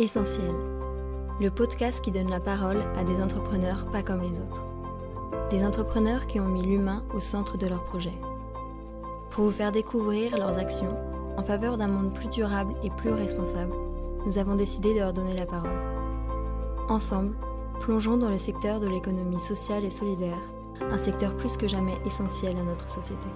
Essentiel, le podcast qui donne la parole à des entrepreneurs pas comme les autres. Des entrepreneurs qui ont mis l'humain au centre de leur projet. Pour vous faire découvrir leurs actions en faveur d'un monde plus durable et plus responsable, nous avons décidé de leur donner la parole. Ensemble, plongeons dans le secteur de l'économie sociale et solidaire, un secteur plus que jamais essentiel à notre société.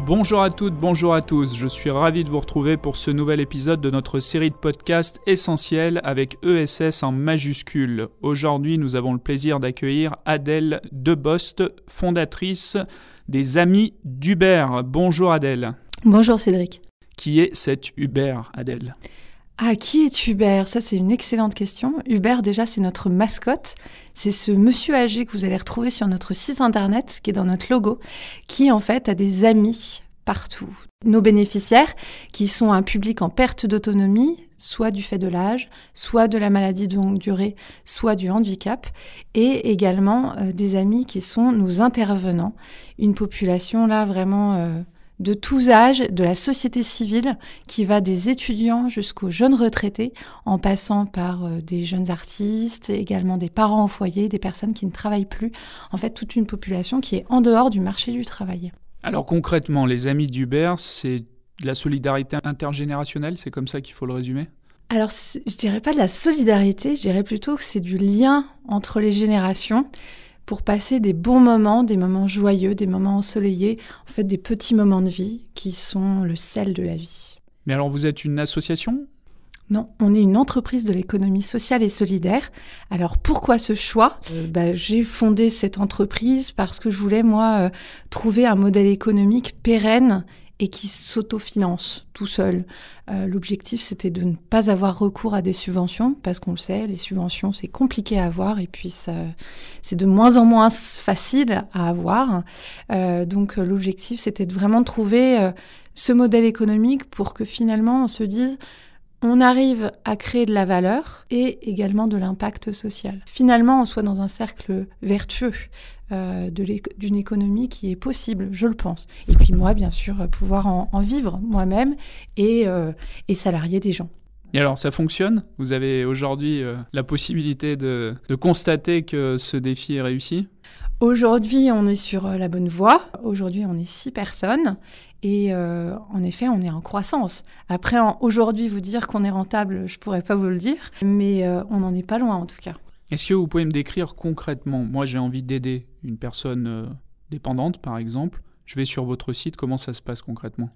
Bonjour à toutes, bonjour à tous, je suis ravi de vous retrouver pour ce nouvel épisode de notre série de podcasts essentiels avec ESS en majuscule. Aujourd'hui, nous avons le plaisir d'accueillir Adèle Debost, fondatrice des Amis d'Uber. Bonjour Adèle. Bonjour Cédric. Qui est cette Uber, Adèle? Ah, qui est Hubert? Ça, c'est une excellente question. Hubert, déjà, c'est notre mascotte. C'est ce monsieur âgé que vous allez retrouver sur notre site internet, qui est dans notre logo, qui, en fait, a des amis partout. Nos bénéficiaires, qui sont un public en perte d'autonomie, soit du fait de l'âge, soit de la maladie de longue durée, soit du handicap, et également euh, des amis qui sont nos intervenants. Une population là vraiment euh, de tous âges, de la société civile, qui va des étudiants jusqu'aux jeunes retraités, en passant par euh, des jeunes artistes, également des parents au foyer, des personnes qui ne travaillent plus, en fait toute une population qui est en dehors du marché du travail. Alors concrètement, les amis d'Uber, c'est de la solidarité intergénérationnelle, c'est comme ça qu'il faut le résumer? Alors, je dirais pas de la solidarité, je dirais plutôt que c'est du lien entre les générations pour passer des bons moments, des moments joyeux, des moments ensoleillés, en fait des petits moments de vie qui sont le sel de la vie. Mais alors vous êtes une association? Non, on est une entreprise de l'économie sociale et solidaire. Alors pourquoi ce choix? Euh, bah, J'ai fondé cette entreprise parce que je voulais, moi, euh, trouver un modèle économique pérenne et qui s'autofinance tout seul. Euh, l'objectif, c'était de ne pas avoir recours à des subventions, parce qu'on le sait, les subventions, c'est compliqué à avoir, et puis c'est de moins en moins facile à avoir. Euh, donc l'objectif, c'était vraiment de trouver euh, ce modèle économique pour que finalement on se dise, on arrive à créer de la valeur et également de l'impact social. Finalement, on soit dans un cercle vertueux euh, d'une économie qui est possible, je le pense. Et puis moi, bien sûr, pouvoir en, vivre moi-même et, euh, et salarier des gens. Et alors, ça fonctionne? Vous avez aujourd'hui euh, la possibilité de, de, constater que ce défi est réussi? Aujourd'hui, on est sur la bonne voie. Aujourd'hui, on est six personnes. Et en effet, on est en croissance. Après, aujourd'hui, vous dire qu'on est rentable, je pourrais pas vous le dire. Mais on n'en est pas loin, en tout cas. Est-ce que vous pouvez me décrire concrètement Moi, j'ai envie d'aider une personne euh, dépendante, par exemple. Je vais sur votre site, comment ça se passe concrètement?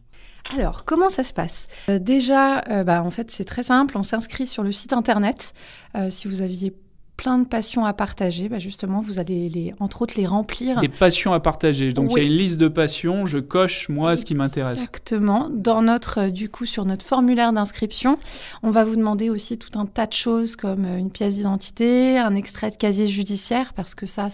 Alors, comment ça se passe? Euh, Déjà, euh, bah, en fait, c'est très simple. On s'inscrit sur le site internet. si vous aviez plein de passions à partager, bah justement, vous allez les, entre autres les remplir. Des passions à partager. Donc il y a une liste de passions, je coche moi ce qui m'intéresse. Exactement. Dans notre, euh, du coup, sur notre formulaire d'inscription, on va vous demander aussi tout un tas de choses comme euh, une pièce d'identité, un extrait de casier judiciaire, parce que ça,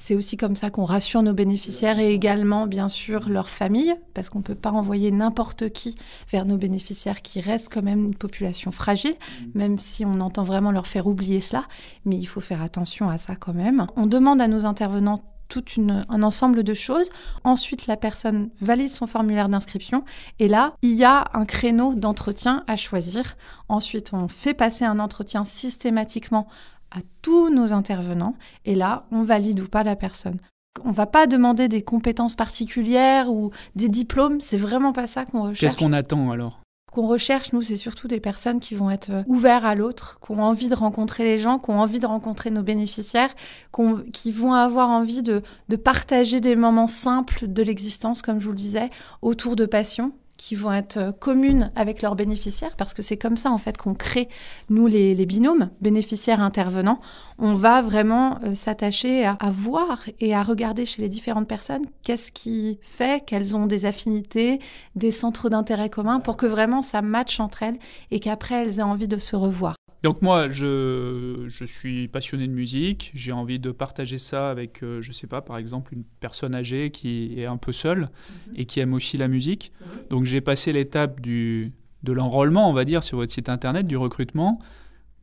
c'est aussi comme ça qu'on rassure nos bénéficiaires et également, bien sûr, leurs familles, parce qu'on ne peut pas envoyer n'importe qui vers nos bénéficiaires qui restent quand même une population fragile, même si on entend vraiment leur faire oublier cela. Mais il faut faire attention à ça quand même. On demande à nos intervenants tout un ensemble de choses. Ensuite, la personne valide son formulaire d'inscription et là, il y a un créneau d'entretien à choisir. Ensuite, on fait passer un entretien systématiquement à tous nos intervenants et là, on valide ou pas la personne. On va pas demander des compétences particulières ou des diplômes, c'est vraiment pas ça qu'on recherche. Qu'est-ce qu'on attend alors? Qu'on recherche, nous, c'est surtout des personnes qui vont être euh, ouvertes à l'autre, qui ont envie de rencontrer les gens, qui ont envie de rencontrer nos bénéficiaires, qui vont avoir envie de, de partager des moments simples de l'existence, comme je vous le disais, autour de passion, qui vont être euh, communes avec leurs bénéficiaires, parce que c'est comme ça en fait qu'on crée, nous les, binômes, bénéficiaires intervenants. On va vraiment euh, s'attacher à, voir et à regarder chez les différentes personnes qu'est-ce qui fait qu'elles ont des affinités, des centres d'intérêt communs, pour que vraiment ça matche entre elles et qu'après elles aient envie de se revoir. Donc moi, je, je, suis passionné de musique, j'ai envie de partager ça avec, euh, je sais pas, par exemple, une personne âgée qui est un peu seule mhm. et qui aime aussi la musique. Donc j'ai passé l'étape du, de l'enrôlement, on va dire, sur votre site internet, du recrutement.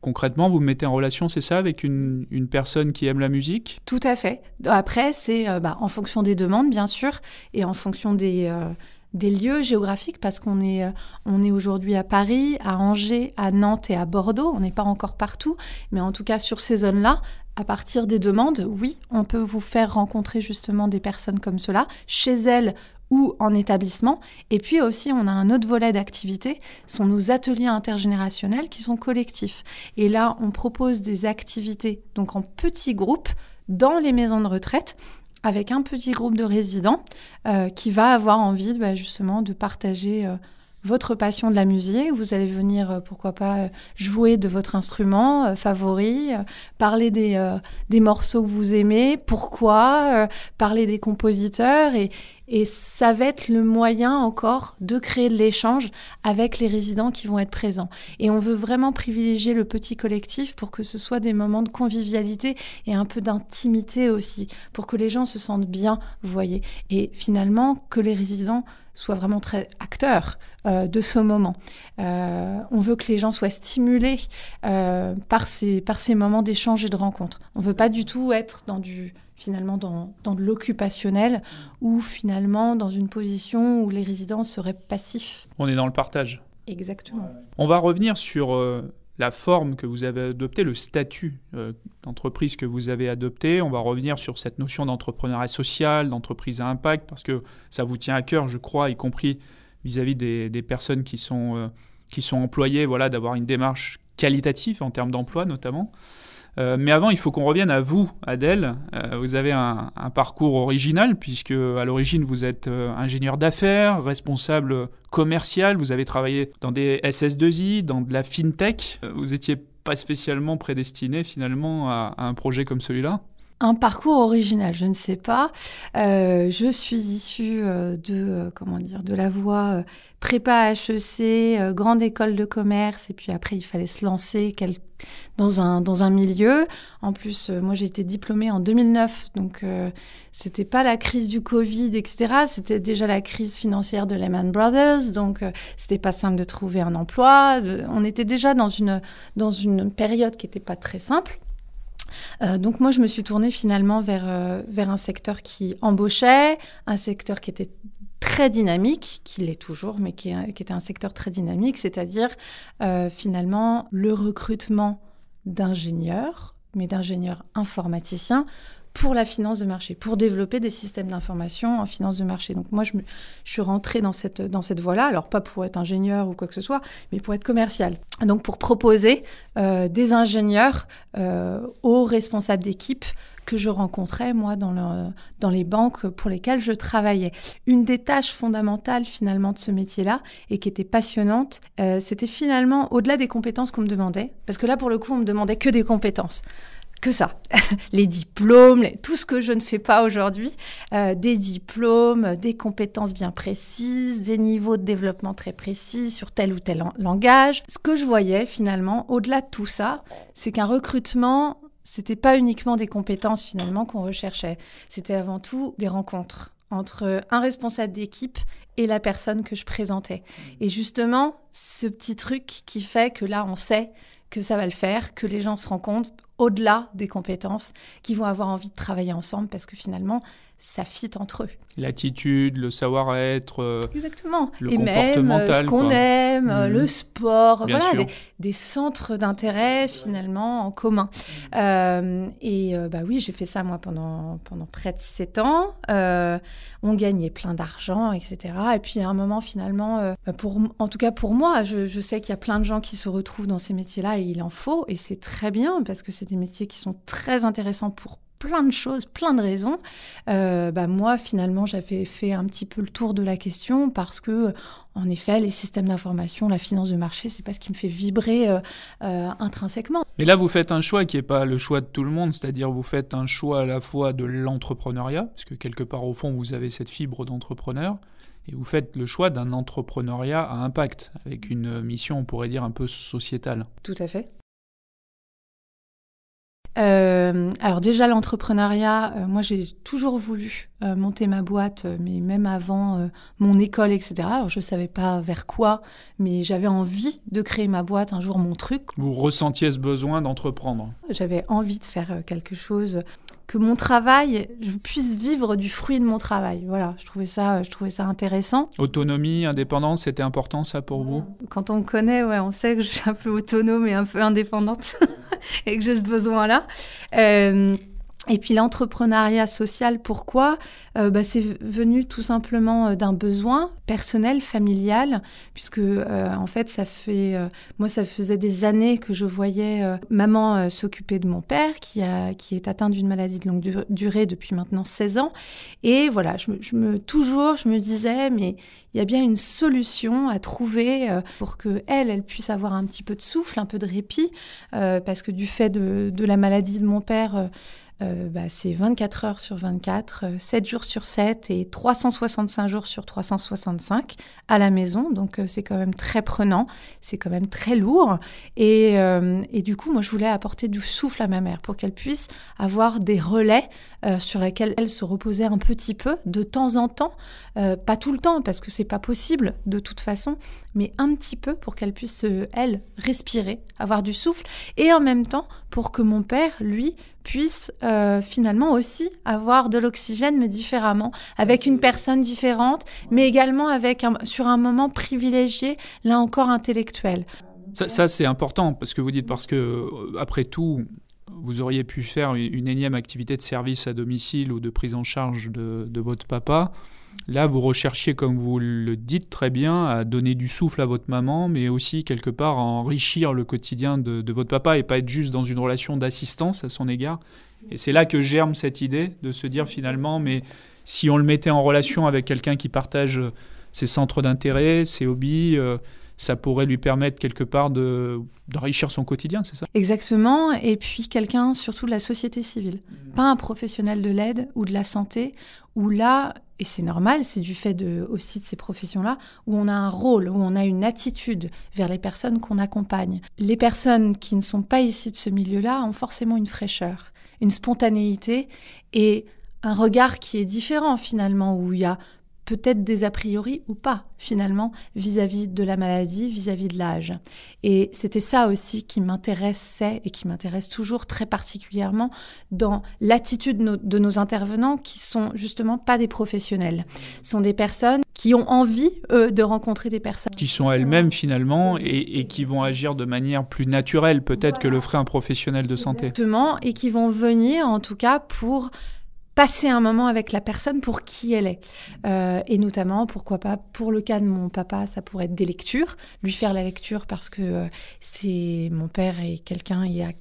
Concrètement, vous me mettez en relation, c'est ça, avec une, une, personne qui aime la musique? Tout à fait. Après, c'est euh, bah, en fonction des demandes, bien sûr, et en fonction des... Euh, des lieux géographiques parce qu'on est, euh, on est aujourd'hui à Paris, à Angers, à Nantes et à Bordeaux. On n'est pas encore partout, mais en tout cas sur ces zones-là, à partir des demandes, oui, on peut vous faire rencontrer justement des personnes comme cela chez elles ou en établissement. Et puis aussi, on a un autre volet d'activité, sont nos ateliers intergénérationnels qui sont collectifs. Et là, on propose des activités donc en petits groupes dans les maisons de retraite avec un petit groupe de résidents euh, qui va avoir envie bah, justement de partager euh, votre passion de la musique. Vous allez venir, euh, pourquoi pas, jouer de votre instrument favori, parler des, des, morceaux que vous aimez, pourquoi, parler des compositeurs et, et ça va être le moyen encore de créer de l'échange avec les résidents qui vont être présents. Et on veut vraiment privilégier le petit collectif pour que ce soit des moments de convivialité et un peu d'intimité aussi, pour que les gens se sentent bien, vous voyez. Et finalement, que les résidents soient vraiment très acteurs euh, de ce moment. Euh, on veut que les gens soient stimulés euh, par, ces, par ces moments d'échange et de rencontre. On ne veut pas du tout être dans du finalement dans, dans de l'occupationnel ou finalement dans une position où les résidents seraient passifs. On est dans le partage. Exactement. On va revenir sur euh, la forme que vous avez adoptée, le statut euh, d'entreprise que vous avez adopté. On va revenir sur cette notion d'entrepreneuriat social, d'entreprise à impact, parce que ça vous tient à cœur, je crois, y compris vis-à-vis des, personnes qui sont, euh, qui sont employées, voilà, d'avoir une démarche qualitative en termes d'emploi notamment. Euh, mais avant, il faut qu'on revienne à vous, Adèle. Euh, vous avez un, parcours original, puisque à l'origine, vous êtes euh, ingénieur d'affaires, responsable commercial, vous avez travaillé dans des SS2I, dans de la fintech. Vous n'étiez pas spécialement prédestiné finalement à un projet comme celui-là un parcours original, je ne sais pas. Euh, je suis issue euh, de euh, comment dire de la voie prépa HEC, grande école de commerce, et puis après il fallait se lancer dans un dans un milieu. En plus, moi j'ai été diplômée en 2009, donc c'était pas la crise du Covid, etc. C'était déjà la crise financière de Lehman Brothers, donc c'était pas simple de trouver un emploi. On était déjà dans une dans une période qui n'était pas très simple. Euh, donc moi, je me suis tournée finalement vers, euh, vers un secteur qui embauchait, un secteur qui était très dynamique, qui l'est toujours, mais qui, qui, était un secteur très dynamique, c'est-à-dire euh, finalement le recrutement d'ingénieurs, mais d'ingénieurs informaticiens pour la finance de marché, pour développer des systèmes d'information en finance de marché. Donc moi, je, je suis rentrée dans cette, dans cette voie-là, alors pas pour être ingénieur ou quoi que ce soit, mais pour être commercial. Donc pour proposer euh, des ingénieurs euh, aux responsables d'équipe que je rencontrais, moi, dans, dans les banques pour lesquelles je travaillais. Une des tâches fondamentales, finalement, de ce métier-là, et qui était passionnante, euh, c'était finalement, au-delà des compétences qu'on me demandait, parce que là, pour le coup, on me demandait que des compétences que ça. les diplômes, tout ce que je ne fais pas aujourd'hui, euh, des diplômes, des compétences bien précises, des niveaux de développement très précis sur tel ou tel langage. Ce que je voyais finalement, au-delà de tout ça, c'est qu'un recrutement, c'était pas uniquement des compétences finalement qu'on recherchait, c'était avant tout des rencontres entre un responsable d'équipe et la personne que je présentais. Et justement, ce petit truc qui fait que là, on sait que ça va le faire, que les gens se rencontrent au-delà des compétences, qui vont avoir envie de travailler ensemble parce que finalement, ça fit entre eux. L'attitude, le savoir-être, euh, Exactement. le et même euh, ce qu'on aime, euh, le mhm. sport, Bien voilà, sûr. des, des centres d'intérêt finalement en commun. Euh, et euh, bah oui, j'ai fait ça moi pendant, pendant près de sept ans. Euh, on gagnait plein d'argent, etc. Et puis à un moment finalement, euh, bah, pour, en tout cas pour moi, je, je sais qu'il y a plein de gens qui se retrouvent dans ces métiers-là et il en faut. Et c'est très bien parce que c'est des métiers qui sont très intéressants pour plein de choses, plein de raisons. Euh, bah moi, finalement, j'avais fait un petit peu le tour de la question parce que, en effet, les systèmes d'information, la finance de marché, c'est pas ce qui me fait vibrer euh, euh, intrinsèquement. Mais là, vous faites un choix qui n'est pas le choix de tout le monde, c'est-à-dire vous faites un choix à la fois de l'entrepreneuriat, parce que quelque part au fond, vous avez cette fibre d'entrepreneur, et vous faites le choix d'un entrepreneuriat à impact, avec une mission, on pourrait dire, un peu sociétale. Tout à fait. Euh, alors déjà l'entrepreneuriat, euh, moi j'ai toujours voulu euh, monter ma boîte, mais même avant mon école, etc. Alors je savais pas vers quoi, mais j'avais envie de créer ma boîte un jour, mon truc. Vous ressentiez ce besoin d'entreprendre? J'avais envie de faire quelque chose que mon travail, je puisse vivre du fruit de mon travail. Voilà, je trouvais ça, je trouvais ça intéressant. Autonomie, indépendance, c'était important ça pour vous? Quand on me connaît, ouais, on sait que je suis un peu autonome et un peu indépendante et que j'ai ce besoin-là. Euh, et puis l'entrepreneuriat social, pourquoi? Euh, bah, C'est venu tout simplement euh, d'un besoin personnel, familial, puisque euh, en fait, ça fait, moi, ça faisait des années que je voyais maman s'occuper de mon père, qui, a, qui est atteint d'une maladie de longue durée depuis maintenant 16 ans. Et voilà, je me, toujours, je me disais, mais il y a bien une solution à trouver pour que elle, elle puisse avoir un petit peu de souffle, un peu de répit, parce que du fait de, de la maladie de mon père, euh, bah, c'est 24 heures sur 24, 7 euh, jours sur 7 et 365 jours sur 365 à la maison. Donc euh, c'est quand même très prenant, c'est quand même très lourd. Et, et, du coup, moi, je voulais apporter du souffle à ma mère pour qu'elle puisse avoir des relais sur lesquels elle se reposait un petit peu de temps en temps, pas tout le temps parce que c'est pas possible de toute façon, mais un petit peu pour qu'elle puisse, elle, respirer, avoir du souffle et en même temps pour que mon père, lui, puisse euh, finalement aussi avoir de l'oxygène, mais différemment, avec une personne différente, mais également avec sur un moment privilégié, là encore intellectuel. Ça, c'est important parce que vous dites parce que euh, après tout, vous auriez pu faire une énième activité de service à domicile ou de prise en charge de, votre papa. Là, vous recherchiez, comme vous le dites très bien, à donner du souffle à votre maman, mais aussi quelque part à enrichir le quotidien de, votre papa et pas être juste dans une relation d'assistance à son égard. Et c'est là que germe cette idée de se dire finalement, mais si on le mettait en relation avec quelqu'un qui partage ses centres d'intérêt, ses hobbies, euh, ça pourrait lui permettre quelque part d'enrichir son quotidien, c'est ça? Exactement, et puis quelqu'un surtout de la société civile, mmh. pas un professionnel de l'aide ou de la santé, où là, et c'est normal, c'est du fait de, aussi de ces professions-là, où on a un rôle, où on a une attitude vers les personnes qu'on accompagne. Les personnes qui ne sont pas ici de ce milieu-là ont forcément une fraîcheur, une spontanéité et un regard qui est différent finalement, où il y a peut-être des a priori ou pas, finalement, vis-à-vis de la maladie, vis-à-vis de l'âge. Et c'était ça aussi qui m'intéressait et qui m'intéresse toujours très particulièrement dans l'attitude de nos intervenants qui sont justement pas des professionnels. Ce sont des personnes qui ont envie, eux, de rencontrer des personnes. Qui sont elles-mêmes finalement et, qui vont agir de manière plus naturelle peut-être que le ferait un professionnel de santé. Exactement, et qui vont venir en tout cas pour passer un moment avec la personne pour qui elle est. Euh, et notamment, pourquoi pas, pour le cas de mon papa, ça pourrait être des lectures, lui faire la lecture parce que euh, c'est mon père est quelqu'un, il a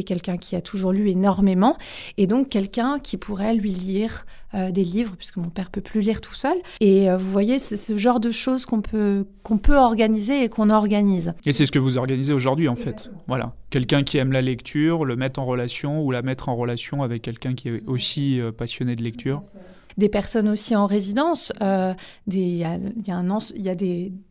quelqu'un qui a toujours lu énormément, et donc quelqu'un qui pourrait lui lire euh, des livres, puisque mon père peut plus lire tout seul. Et euh, vous voyez, c'est ce genre de choses qu'on peut, qu'on peut organiser et qu'on organise. Et c'est ce que vous organisez aujourd'hui, en fait. Voilà. Quelqu'un qui aime la lecture, le mettre en relation ou la mettre en relation avec quelqu'un qui est aussi euh, passionné de lecture des personnes aussi en résidence. Il y a,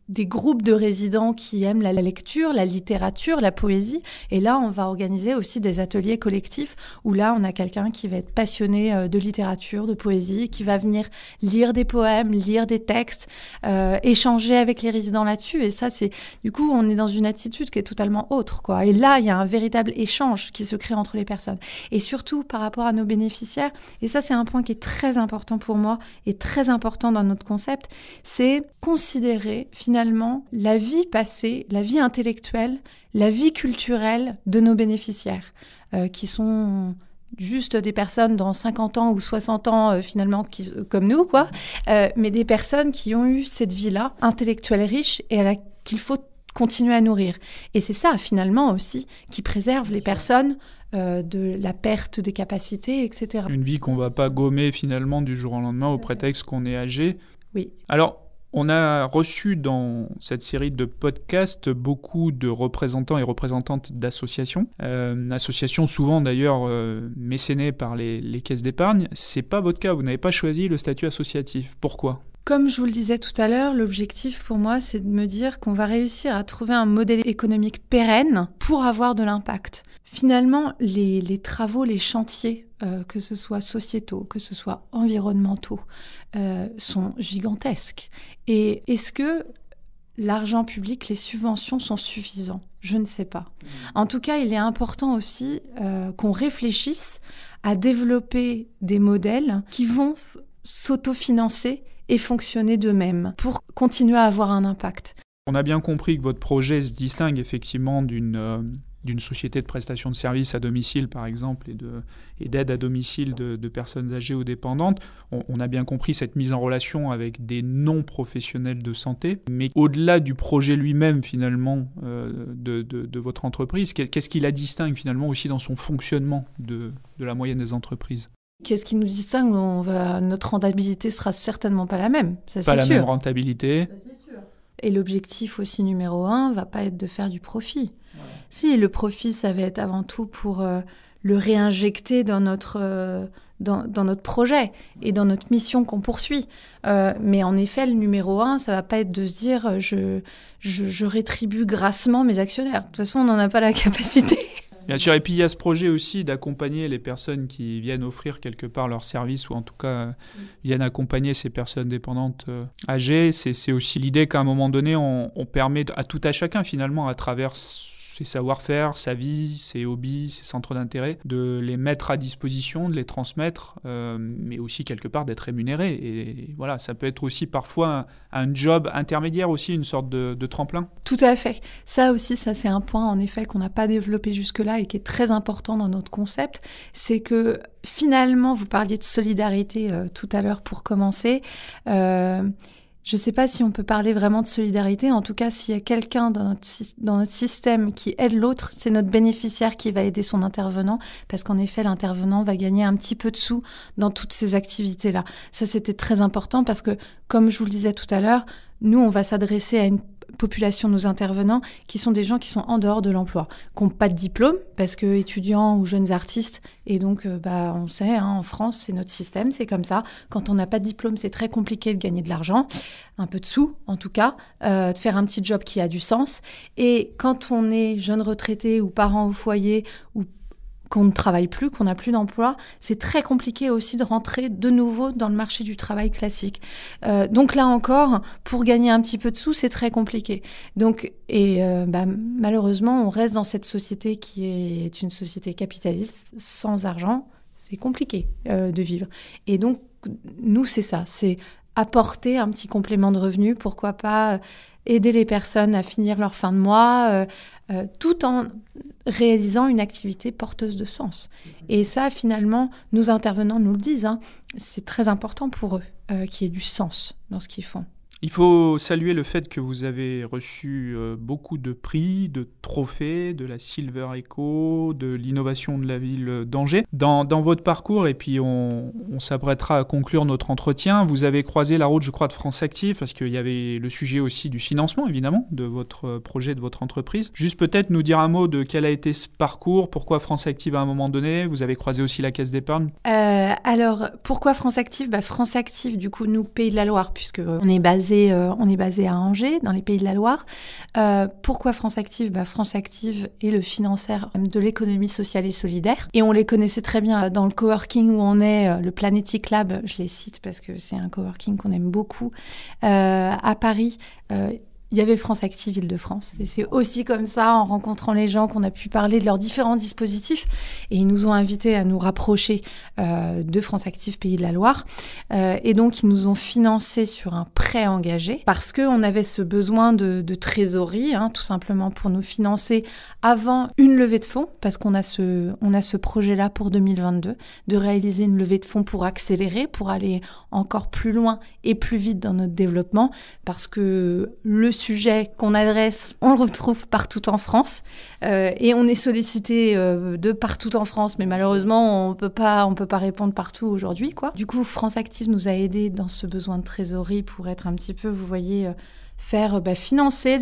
des groupes de résidents qui aiment la lecture, la littérature, la poésie. Et là, on va organiser aussi des ateliers collectifs où là, on a quelqu'un qui va être passionné euh, de littérature, de poésie, qui va venir lire des poèmes, lire des textes, euh, échanger avec les résidents là-dessus. Et ça, c'est du coup, on est dans une attitude qui est totalement autre, quoi. Et là, il y a un véritable échange qui se crée entre les personnes. Et surtout par rapport à nos bénéficiaires. Et ça, c'est un point qui est très important pour moi et très important dans notre concept, c'est considérer finalement la vie passée, la vie intellectuelle, la vie culturelle de nos bénéficiaires, euh, qui sont juste des personnes dans 50 ans ou 60 ans euh, finalement comme nous, quoi, euh, mais des personnes qui ont eu cette vie-là, intellectuelle riche, et qu'il faut continuer à nourrir. Et c'est ça finalement aussi qui préserve les personnes de la perte des capacités, etc. Une vie qu'on va pas gommer finalement du jour au lendemain au prétexte qu'on est âgé. Oui. Alors, on a reçu dans cette série de podcasts beaucoup de représentants et représentantes d'associations, euh, associations souvent d'ailleurs euh, mécénées par les, les caisses d'épargne. C'est pas votre cas, vous n'avez pas choisi le statut associatif. Pourquoi? Comme je vous le disais tout à l'heure, l'objectif pour moi, c'est de me dire qu'on va réussir à trouver un modèle économique pérenne pour avoir de l'impact. Finalement, les, travaux, les chantiers, euh, que ce soit sociétaux, que ce soit environnementaux, euh, sont gigantesques. Et est-ce que l'argent public, les subventions sont suffisants? Je ne sais pas. En tout cas, il est important aussi qu'on réfléchisse à développer des modèles qui vont s'autofinancer et fonctionner d'eux-mêmes pour continuer à avoir un impact. On a bien compris que votre projet se distingue effectivement d'une euh, société de prestation de services à domicile, par exemple, et d'aide à domicile de, personnes âgées ou dépendantes. On, a bien compris cette mise en relation avec des non-professionnels de santé. Mais au-delà du projet lui-même, finalement, euh, de, de, votre entreprise, qu'est-ce qui la distingue, finalement, aussi dans son fonctionnement de, la moyenne des entreprises? Qu'est-ce qui nous distingue on va, Notre rentabilité sera certainement pas la même. Ça, pas la même rentabilité. Et l'objectif aussi numéro un va pas être de faire du profit. Si, le profit, ça va être avant tout pour euh, le réinjecter dans notre, euh, dans, notre projet et dans notre mission qu'on poursuit. Euh, mais en effet, le numéro un, ça va pas être de se dire je, je, je rétribue grassement mes actionnaires. De toute façon, on n'en a pas la capacité. Bien sûr, et puis il y a ce projet aussi d'accompagner les personnes qui viennent offrir quelque part leur service ou en tout cas euh, viennent accompagner ces personnes dépendantes euh, âgées. C'est aussi l'idée qu'à un moment donné, on, permet à tout à chacun finalement à travers ses savoir-faire, sa vie, ses hobbies, ses centres d'intérêt, de les mettre à disposition, de les transmettre, euh, mais aussi quelque part d'être rémunéré. Et voilà, ça peut être aussi parfois un, job intermédiaire aussi, une sorte de, tremplin. Tout à fait. Ça aussi, ça c'est un point en effet qu'on n'a pas développé jusque-là et qui est très important dans notre concept, c'est que finalement, vous parliez de solidarité euh, tout à l'heure pour commencer. Euh, je ne sais pas si on peut parler vraiment de solidarité. En tout cas, s'il y a quelqu'un dans notre, système qui aide l'autre, c'est notre bénéficiaire qui va aider son intervenant, parce qu'en effet, l'intervenant va gagner un petit peu de sous dans toutes ces activités-là. Ça, c'était très important parce que, comme je vous le disais tout à l'heure, nous, on va s'adresser à une population, nos intervenants, qui sont des gens qui sont en dehors de l'emploi, qui n'ont pas de diplôme, parce que étudiants ou jeunes artistes, et donc euh, bah, on sait, hein, en France, c'est notre système, c'est comme ça. Quand on n'a pas de diplôme, c'est très compliqué de gagner de l'argent, un peu de sous en tout cas, euh, de faire un petit job qui a du sens. Et quand on est jeune retraité ou parent au foyer ou qu'on ne travaille plus, qu'on n'a plus d'emploi, c'est très compliqué aussi de rentrer de nouveau dans le marché du travail classique. Euh, donc là encore, pour gagner un petit peu de sous, c'est très compliqué. Donc et euh, bah, malheureusement, on reste dans cette société qui est une société capitaliste sans argent. C'est compliqué euh, de vivre. Et donc nous, c'est ça, c'est apporter un petit complément de revenu, pourquoi pas aider les personnes à finir leur fin de mois, euh, euh, tout en réalisant une activité porteuse de sens. Et ça, finalement, nos intervenants nous le disent, hein, c'est très important pour eux euh, qu'il y ait du sens dans ce qu'ils font. Il faut saluer le fait que vous avez reçu euh, beaucoup de prix, de trophées, de la Silver Echo, de l'innovation de la ville d'Angers. Dans, votre parcours, et puis on, on s'apprêtera à conclure notre entretien, vous avez croisé la route, je crois, de France Active, parce qu'il y avait le sujet aussi du financement, évidemment, de votre projet, de votre entreprise. Juste peut-être nous dire un mot de quel a été ce parcours, pourquoi France Active à un moment donné, vous avez croisé aussi la Caisse d'épargne euh, Alors, pourquoi France Active? Bah, France Active, du coup, nous, Pays de la Loire, puisque on est basé euh, on est basé à Angers, dans les Pays de la Loire. Euh, pourquoi France Active? Bah, France Active est le financeur de l'économie sociale et solidaire. Et on les connaissait très bien dans le coworking où on est, euh, le Planetic Lab, je les cite parce que c'est un coworking qu'on aime beaucoup, à Paris il y avait France Active Île-de-France. Et c'est aussi comme ça, en rencontrant les gens, qu'on a pu parler de leurs différents dispositifs. Et ils nous ont invités à nous rapprocher euh, de France Active Pays de la Loire. Euh, et donc, ils nous ont financé sur un prêt engagé parce qu'on avait ce besoin de, trésorerie, hein, tout simplement pour nous financer avant une levée de fonds, parce qu'on a ce, ce projet-là pour 2022, de réaliser une levée de fonds pour accélérer, pour aller encore plus loin et plus vite dans notre développement, parce que le sujet qu'on adresse, on le retrouve partout en France euh, et on est sollicité euh, de partout en France, mais malheureusement on peut pas, on peut pas répondre partout aujourd'hui, quoi. Du coup, France Active nous a aidé dans ce besoin de trésorerie pour être un petit peu, vous voyez. Euh, faire bah, financer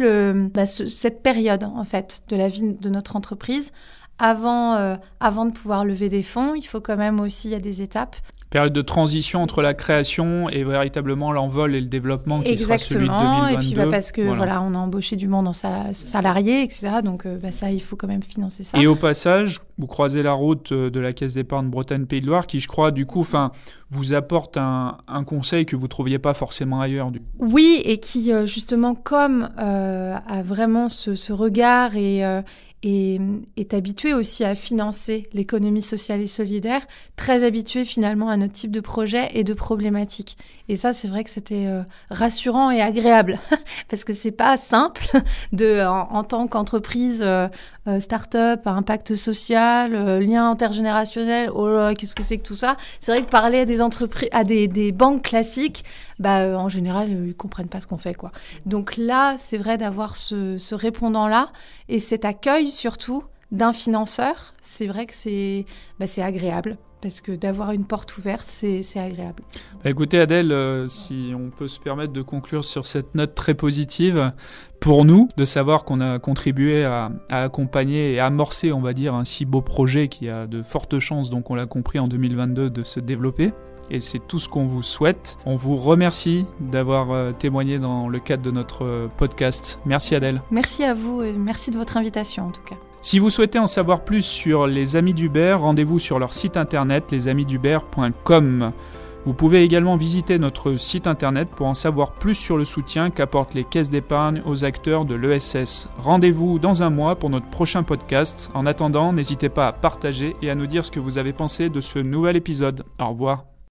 bah, cette période en fait de la vie de notre entreprise avant, avant de pouvoir lever des fonds, il faut quand même aussi, il y a des étapes période de transition entre la création et véritablement l'envol et le développement qui Exactement. sera celui de 2022. Et puis bah, parce que voilà. on a embauché du monde en salarié, etc. Donc bah, ça, il faut quand même financer ça. Et au passage, vous croisez la route de la Caisse d'épargne Bretagne Pays de Loire, qui je crois du coup, enfin, vous apporte un, un, conseil que vous trouviez pas forcément ailleurs. Du... Oui, et qui justement comme euh, a vraiment ce, ce regard et euh, et est habitué aussi à financer l'économie sociale et solidaire, très habitué finalement à notre type de projet et de problématiques. Et ça, c'est vrai que c'était euh, rassurant et agréable, parce que c'est pas simple de, en, tant qu'entreprise euh, euh, start-up impact social, lien intergénérationnel, oh qu'est-ce que c'est que tout ça? C'est vrai que parler à des entreprises, à des, des banques classiques, bah, en général, ils comprennent pas ce qu'on fait, quoi. Donc là, c'est vrai d'avoir ce, ce répondant-là et cet accueil surtout d'un financeur, c'est vrai que c'est bah, agréable parce que d'avoir une porte ouverte, c'est agréable. Bah, écoutez Adèle, euh, si on peut se permettre de conclure sur cette note très positive, pour nous, de savoir qu'on a contribué à, à, accompagner et amorcer, on va dire, un si beau projet qui a de fortes chances, donc on l'a compris en 2022, de se développer. Et c'est tout ce qu'on vous souhaite. On vous remercie d'avoir euh, témoigné dans le cadre de notre euh, podcast. Merci Adèle. Merci à vous et merci de votre invitation en tout cas. Si vous souhaitez en savoir plus sur les Amis d'Hubert, rendez-vous sur leur site internet lesamidhubert.com. Vous pouvez également visiter notre site internet pour en savoir plus sur le soutien qu'apportent les caisses d'épargne aux acteurs de l'ESS. Rendez-vous dans un mois pour notre prochain podcast. En attendant, n'hésitez pas à partager et à nous dire ce que vous avez pensé de ce nouvel épisode. Au revoir.